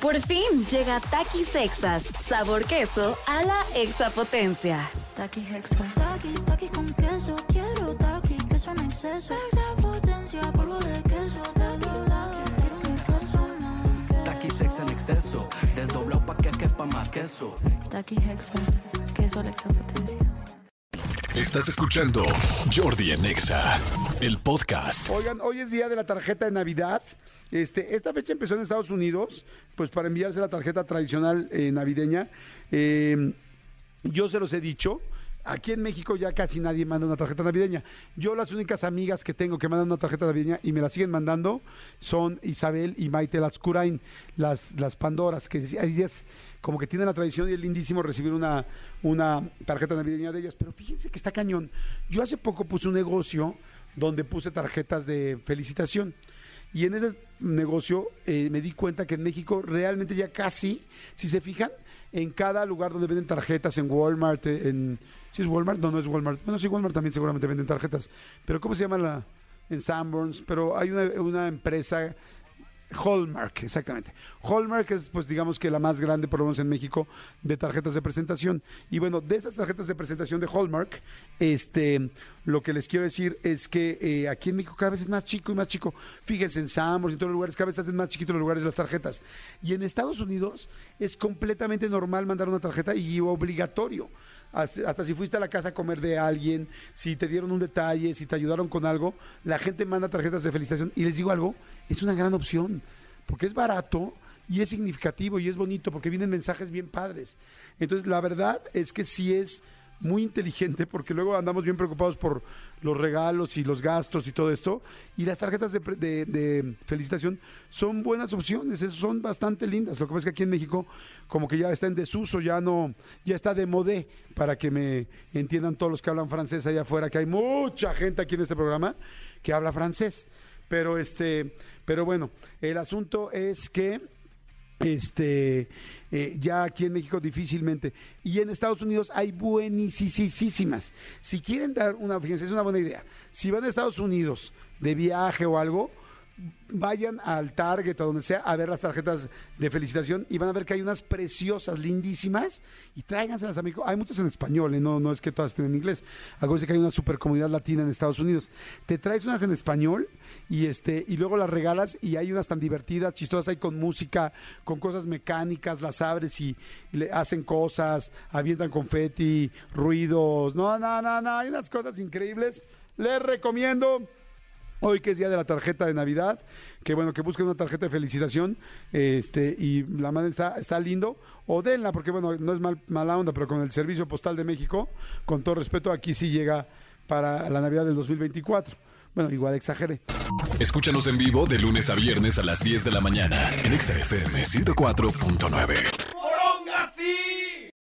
Por fin llega Takis Sexas, sabor queso a la exapotencia. Taki Hexa. Taki, taki con queso. Quiero taki, queso en exceso. Exapotencia, polvo de queso. Taki, taki, quiero un exceso más. Taki sex en exceso, desdoblado pa' que quepa más queso. Taki Hexa. Queso a la exapotencia. Estás escuchando Jordi en Exa, el podcast. Oigan, hoy es día de la tarjeta de Navidad. Este, esta fecha empezó en Estados Unidos, pues para enviarse la tarjeta tradicional eh, navideña. Eh, yo se los he dicho. Aquí en México ya casi nadie manda una tarjeta navideña. Yo las únicas amigas que tengo que mandan una tarjeta navideña y me la siguen mandando son Isabel y Maite Latscurain, las, las Pandoras, que ellas como que tienen la tradición y es lindísimo recibir una, una tarjeta navideña de ellas. Pero fíjense que está cañón. Yo hace poco puse un negocio donde puse tarjetas de felicitación. Y en ese negocio eh, me di cuenta que en México realmente ya casi, si se fijan, en cada lugar donde venden tarjetas, en Walmart, eh, en... ¿Sí es Walmart? No, no es Walmart. Bueno, sí, Walmart también seguramente venden tarjetas. Pero ¿cómo se llama la...? En Sanborns, pero hay una, una empresa Hallmark, exactamente. Hallmark es, pues, digamos que la más grande, por lo menos en México, de tarjetas de presentación. Y bueno, de esas tarjetas de presentación de Hallmark, este, lo que les quiero decir es que eh, aquí en México cada vez es más chico y más chico. Fíjense, en Sambors y en todos los lugares, cada vez hacen más chiquitos los lugares de las tarjetas. Y en Estados Unidos es completamente normal mandar una tarjeta y obligatorio hasta, si fuiste a la casa a comer de alguien, si te dieron un detalle, si te ayudaron con algo, la gente manda tarjetas de felicitación. Y les digo algo, es una gran opción, porque es barato y es significativo y es bonito, porque vienen mensajes bien padres. Entonces, la verdad es que sí es muy inteligente, porque luego andamos bien preocupados por los regalos y los gastos y todo esto. Y las tarjetas de, de- felicitación son buenas opciones, es- son bastante lindas. Lo que pasa es que aquí en México como que ya está en desuso, ya no, ya está de modé, para que me entiendan todos los que hablan francés allá afuera, que hay mucha gente aquí en este programa que habla francés. Pero este, pero bueno, el asunto es que este eh, ya aquí en México difícilmente. Y en Estados Unidos hay buenísimas. Si quieren dar una fíjense es una buena idea. Si van a Estados Unidos de viaje o algo vayan al Target o donde sea a ver las tarjetas de felicitación y van a ver que hay unas preciosas, lindísimas y tráiganselas a México. Hay muchas en español, ¿eh? no, no es que todas estén en inglés. Acuérdense que hay una super comunidad latina en Estados Unidos. Te traes unas en español y este y luego las regalas y hay unas tan divertidas, chistosas, hay con música, con cosas mecánicas, las abres y le hacen cosas, avientan confeti, ruidos. No, no, no, no, hay unas cosas increíbles. Les recomiendo Hoy que es día de la tarjeta de Navidad, que bueno, que busquen una tarjeta de felicitación, este, y la madre está, está lindo, o denla, porque bueno, no es mal, mala onda, pero con el Servicio Postal de México, con todo respeto, aquí sí llega para la Navidad del 2024. Bueno, igual exageré. Escúchanos en vivo de lunes a viernes a las 10 de la mañana en Exa FM 104.9.